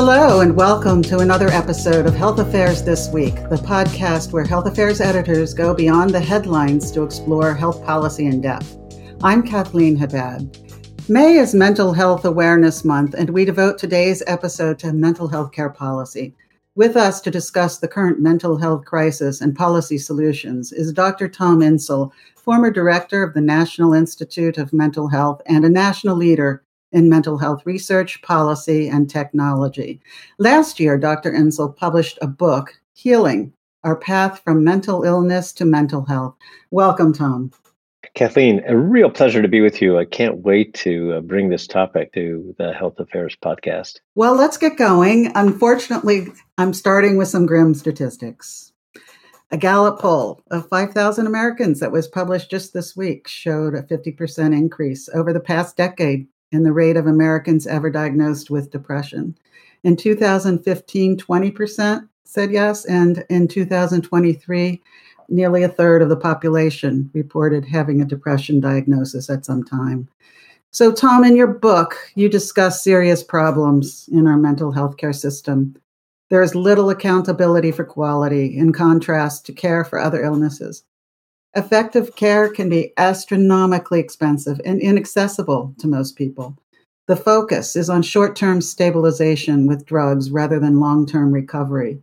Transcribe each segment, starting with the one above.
Hello, and welcome to another episode of Health Affairs This Week, the podcast where health affairs editors go beyond the headlines to explore health policy in depth. I'm Kathleen Haddad. May is Mental Health Awareness Month, and we devote today's episode to mental health care policy. With us to discuss the current mental health crisis and policy solutions is Dr. Tom Insel, former director of the National Institute of Mental Health and a national leader in mental health research, policy, and technology. Last year, Dr. Insel published a book, Healing Our Path from Mental Illness to Mental Health. Welcome, Tom. Kathleen, a real pleasure to be with you. I can't wait to uh, bring this topic to the Health Affairs podcast. Well, let's get going. Unfortunately, I'm starting with some grim statistics. A Gallup poll of 5,000 Americans that was published just this week showed a 50% increase over the past decade in the rate of Americans ever diagnosed with depression. In 2015, 20% said yes, and in 2023, nearly a third of the population reported having a depression diagnosis at some time. So, Tom, in your book, you discuss serious problems in our mental health care system. There is little accountability for quality in contrast to care for other illnesses. Effective care can be astronomically expensive and inaccessible to most people. The focus is on short term stabilization with drugs rather than long term recovery.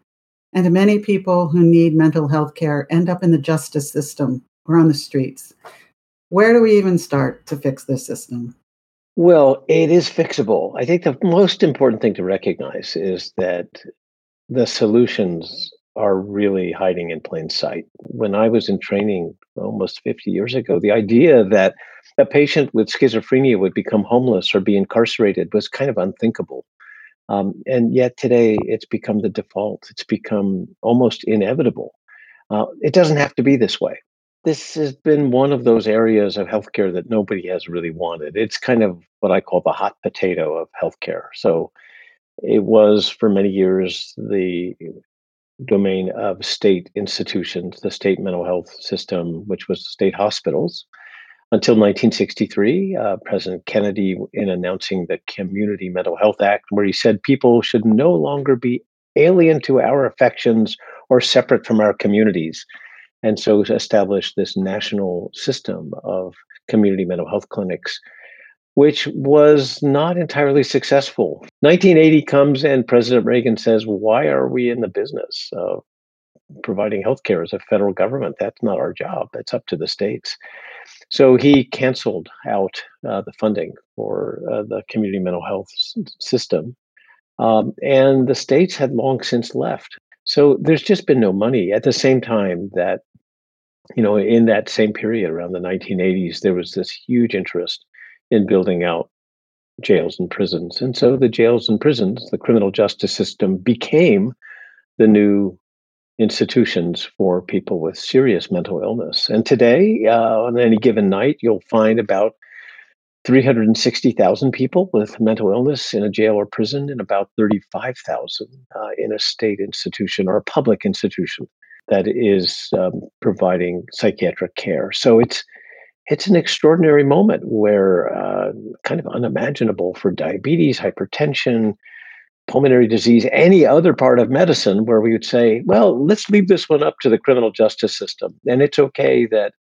And many people who need mental health care end up in the justice system or on the streets. Where do we even start to fix this system? Well, it is fixable. I think the most important thing to recognize is that the solutions are really hiding in plain sight. When I was in training almost 50 years ago, the idea that a patient with schizophrenia would become homeless or be incarcerated was kind of unthinkable. Um, and yet today it's become the default, it's become almost inevitable. Uh, it doesn't have to be this way. This has been one of those areas of healthcare that nobody has really wanted. It's kind of what I call the hot potato of healthcare. So it was for many years the domain of state institutions, the state mental health system, which was state hospitals. Until 1963, uh, President Kennedy, in announcing the Community Mental Health Act, where he said people should no longer be alien to our affections or separate from our communities. And so established this national system of community mental health clinics which was not entirely successful. 1980 comes and President Reagan says, Why are we in the business of providing healthcare as a federal government? That's not our job, it's up to the states. So he canceled out uh, the funding for uh, the community mental health s- system. Um, and the states had long since left. So there's just been no money. At the same time that, you know, in that same period around the 1980s, there was this huge interest in building out jails and prisons. And so the jails and prisons, the criminal justice system became the new institutions for people with serious mental illness. And today, uh, on any given night, you'll find about 360,000 people with mental illness in a jail or prison, and about 35,000 uh, in a state institution or a public institution that is um, providing psychiatric care. So it's it's an extraordinary moment where uh, kind of unimaginable for diabetes, hypertension, pulmonary disease, any other part of medicine where we would say, well, let's leave this one up to the criminal justice system. And it's okay that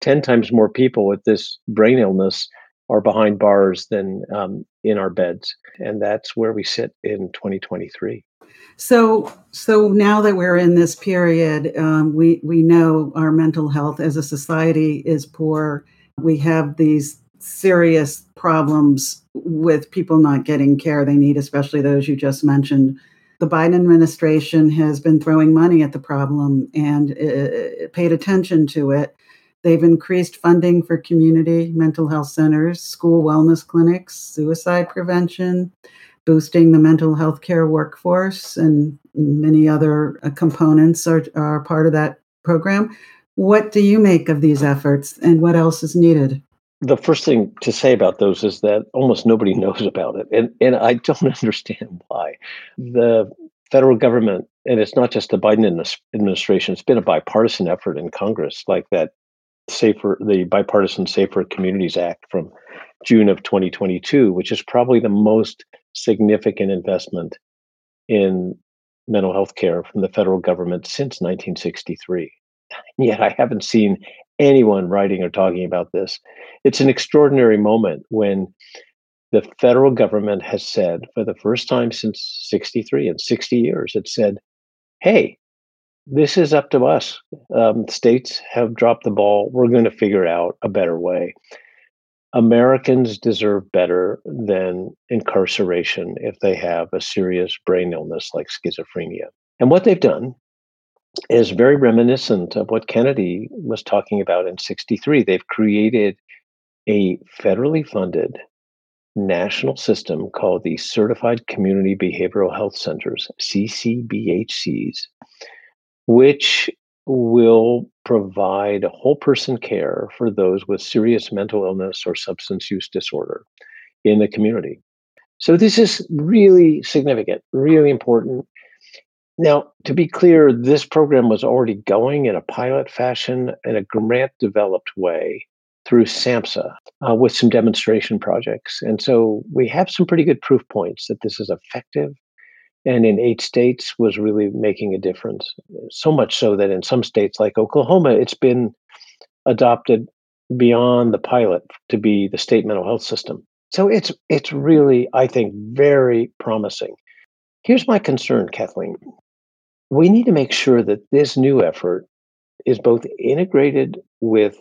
10 times more people with this brain illness are behind bars than um, in our beds. And that's where we sit in 2023. So, so now that we're in this period, um, we we know our mental health as a society is poor. We have these serious problems with people not getting care they need, especially those you just mentioned. The Biden administration has been throwing money at the problem and uh, paid attention to it. They've increased funding for community mental health centers, school wellness clinics, suicide prevention boosting the mental health care workforce and many other uh, components are, are part of that program. What do you make of these efforts and what else is needed? The first thing to say about those is that almost nobody knows about it. And, and I don't understand why. The federal government, and it's not just the Biden administration, it's been a bipartisan effort in Congress, like that safer, the bipartisan Safer Communities Act from June of 2022, which is probably the most significant investment in mental health care from the federal government since 1963. Yet I haven't seen anyone writing or talking about this. It's an extraordinary moment when the federal government has said, for the first time since 63 and 60 years, it said, hey, this is up to us. Um, states have dropped the ball. We're going to figure out a better way. Americans deserve better than incarceration if they have a serious brain illness like schizophrenia. And what they've done is very reminiscent of what Kennedy was talking about in 63. They've created a federally funded national system called the Certified Community Behavioral Health Centers, CCBHCs, which will provide whole person care for those with serious mental illness or substance use disorder in the community. So, this is really significant, really important. Now, to be clear, this program was already going in a pilot fashion in a grant developed way through SAMHSA uh, with some demonstration projects. And so we have some pretty good proof points that this is effective and in eight states was really making a difference. So much so that in some states like Oklahoma, it's been adopted beyond the pilot to be the state mental health system. So it's it's really, I think, very promising. Here's my concern, Kathleen we need to make sure that this new effort is both integrated with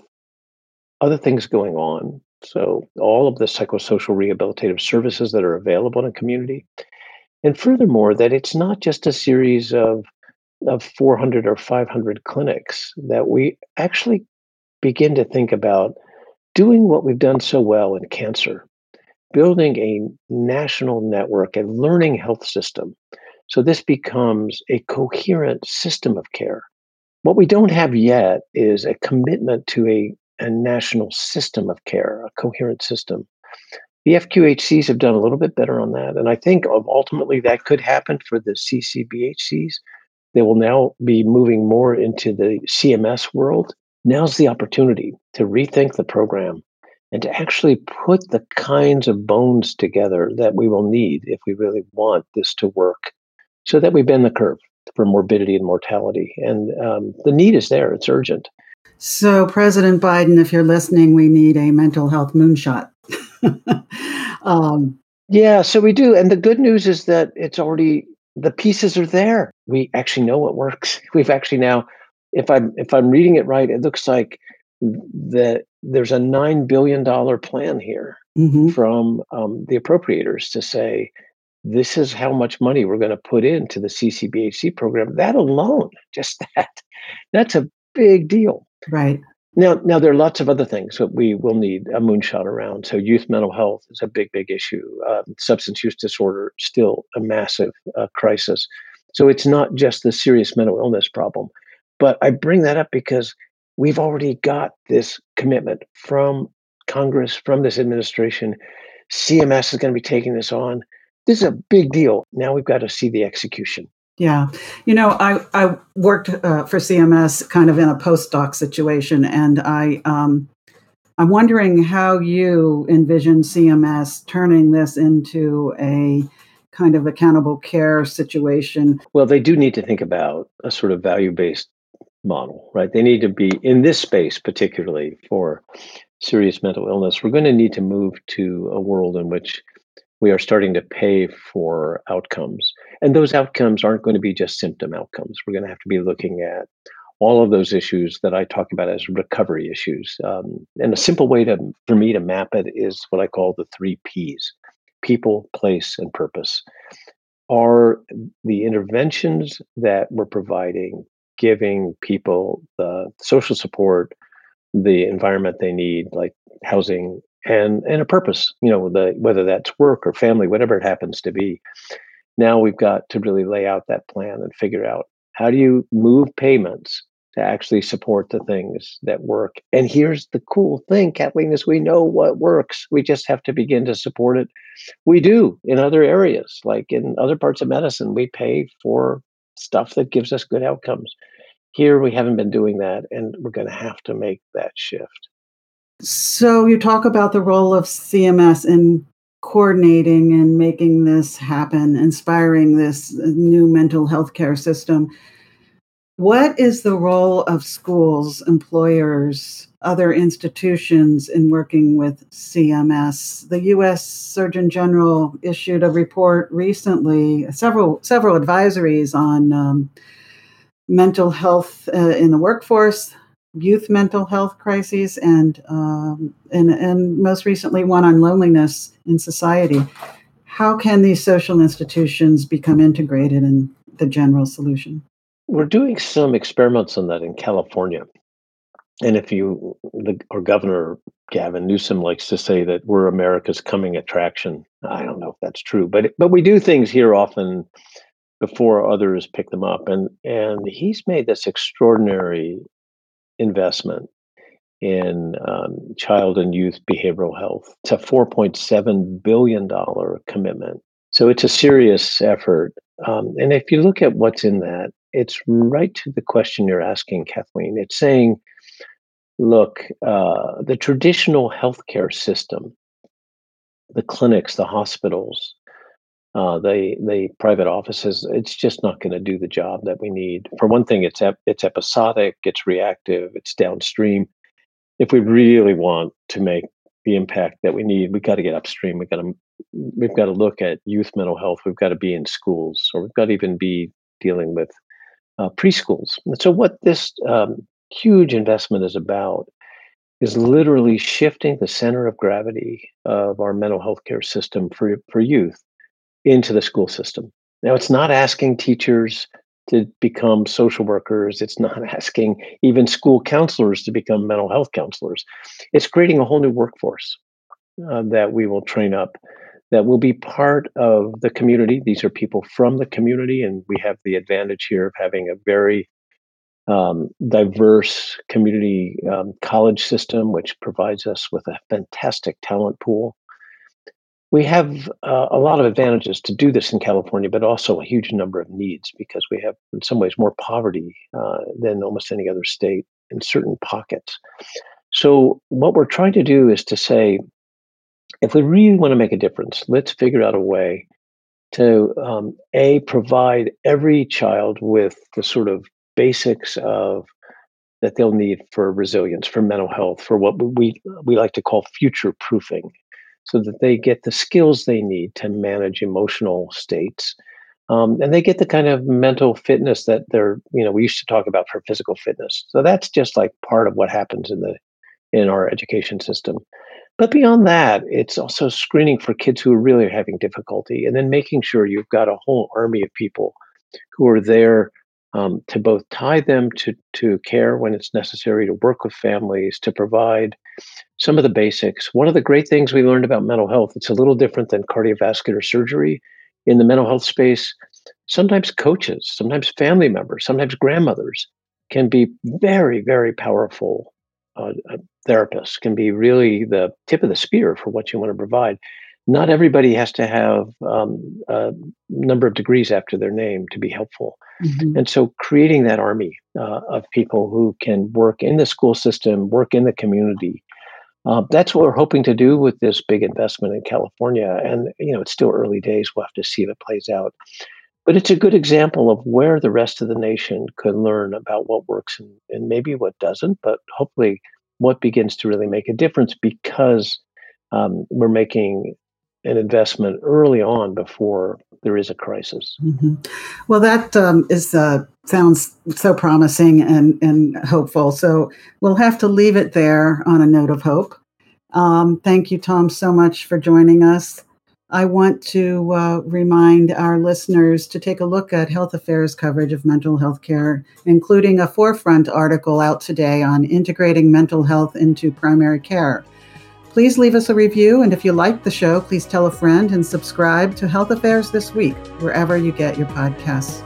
other things going on. So, all of the psychosocial rehabilitative services that are available in a community. And furthermore, that it's not just a series of, of 400 or 500 clinics, that we actually begin to think about doing what we've done so well in cancer, building a national network and learning health system so this becomes a coherent system of care. What we don't have yet is a commitment to a, a national system of care, a coherent system. The FQHCs have done a little bit better on that. And I think ultimately that could happen for the CCBHCs. They will now be moving more into the CMS world. Now's the opportunity to rethink the program and to actually put the kinds of bones together that we will need if we really want this to work so that we bend the curve for morbidity and mortality. And um, the need is there, it's urgent. So, President Biden, if you're listening, we need a mental health moonshot. um, yeah, so we do. And the good news is that it's already, the pieces are there. We actually know what works. We've actually now, if I'm if I'm reading it right, it looks like that there's a nine billion dollar plan here mm-hmm. from um, the appropriators to say this is how much money we're going to put into the CCBHC program. That alone, just that, that's a big deal. Right. Now, now there are lots of other things that we will need a moonshot around. So, youth mental health is a big, big issue. Um, substance use disorder still a massive uh, crisis. So, it's not just the serious mental illness problem. But I bring that up because we've already got this commitment from Congress, from this administration. CMS is going to be taking this on this is a big deal. Now we've got to see the execution. Yeah. You know, I, I worked uh, for CMS kind of in a postdoc situation, and I, um, I'm wondering how you envision CMS turning this into a kind of accountable care situation. Well, they do need to think about a sort of value based model, right? They need to be in this space, particularly for serious mental illness. We're going to need to move to a world in which we are starting to pay for outcomes. And those outcomes aren't going to be just symptom outcomes. We're going to have to be looking at all of those issues that I talk about as recovery issues. Um, and a simple way to for me to map it is what I call the three P's: people, place, and purpose. Are the interventions that we're providing giving people the social support, the environment they need, like housing and and a purpose you know the whether that's work or family whatever it happens to be. Now we've got to really lay out that plan and figure out how do you move payments to actually support the things that work. And here's the cool thing kathleen is we know what works. We just have to begin to support it. We do in other areas like in other parts of medicine we pay for stuff that gives us good outcomes. Here we haven't been doing that and we're going to have to make that shift so you talk about the role of CMS in coordinating and making this happen, inspiring this new mental health care system. What is the role of schools, employers, other institutions in working with CMS? The U.S. Surgeon General issued a report recently, several several advisories on um, mental health uh, in the workforce, youth mental health crises, and, um, and and most recently one on loneliness in society. How can these social institutions become integrated in the general solution? We're doing some experiments on that in California. And if you, the, our governor Gavin Newsom likes to say that we're America's coming attraction. I don't know if that's true, but but we do things here often before others pick them up, and and he's made this extraordinary investment in um, child and youth behavioral health. It's a $4.7 billion commitment. So it's a serious effort. Um, and if you look at what's in that, it's right to the question you're asking, Kathleen. It's saying, look, uh, the traditional healthcare system, the clinics, the hospitals, uh, the the private offices, it's just not going to do the job that we need. For one thing, it's ep- it's episodic, it's reactive, it's downstream. If we really want to make the impact that we need, we've got to get upstream. We've got to we've got to look at youth mental health. We've got to be in schools, or we've got to even be dealing with uh, preschools. And so, what this um, huge investment is about is literally shifting the center of gravity of our mental health care system for for youth into the school system. Now, it's not asking teachers to become social workers. It's not asking even school counselors to become mental health counselors. It's creating a whole new workforce uh, that we will train up that will be part of the community. These are people from the community, and we have the advantage here of having a very um, diverse community um, college system, which provides us with a fantastic talent pool we have uh, a lot of advantages to do this in California, but also a huge number of needs because we have, in some ways, more poverty uh, than almost any other state in certain pockets. So, what we're trying to do is to say, if we really want to make a difference, let's figure out a way to um, a provide every child with the sort of basics of that they'll need for resilience, for mental health, for what we we like to call future proofing so that they get the skills they need to manage emotional states. Um, and they get the kind of mental fitness that they're, you know, we used to talk about for physical fitness. So that's just like part of what happens in the in our education system. But beyond that, it's also screening for kids who are really having difficulty and then making sure you've got a whole army of people who are there um, to both tie them to, to care when it's necessary, to work with families, to provide some of the basics. One of the great things we learned about mental health, it's a little different than cardiovascular surgery. In the mental health space, sometimes coaches, sometimes family members, sometimes grandmothers can be very, very powerful uh, uh therapists, can be really the tip of the spear for what you want to provide not everybody has to have um, a number of degrees after their name to be helpful. Mm-hmm. And so creating that army uh, of people who can work in the school system, work in the community, uh, that's what we're hoping to do with this big investment in California. And, you know, it's still early days. We'll have to see if it plays out. But it's a good example of where the rest of the nation could learn about what works and, and maybe what doesn't, but hopefully what begins to really make a difference because um, we're making an investment early on before there is a crisis. Mm-hmm. Well, that um, is uh, sounds so promising and, and hopeful. So we'll have to leave it there on a note of hope. Um, thank you, Tom, so much for joining us. I want to uh, remind our listeners to take a look at Health Affairs coverage of mental health care, including a forefront article out today on integrating mental health into primary care. Please leave us a review, and if you like the show, please tell a friend and subscribe to Health Affairs This Week, wherever you get your podcasts.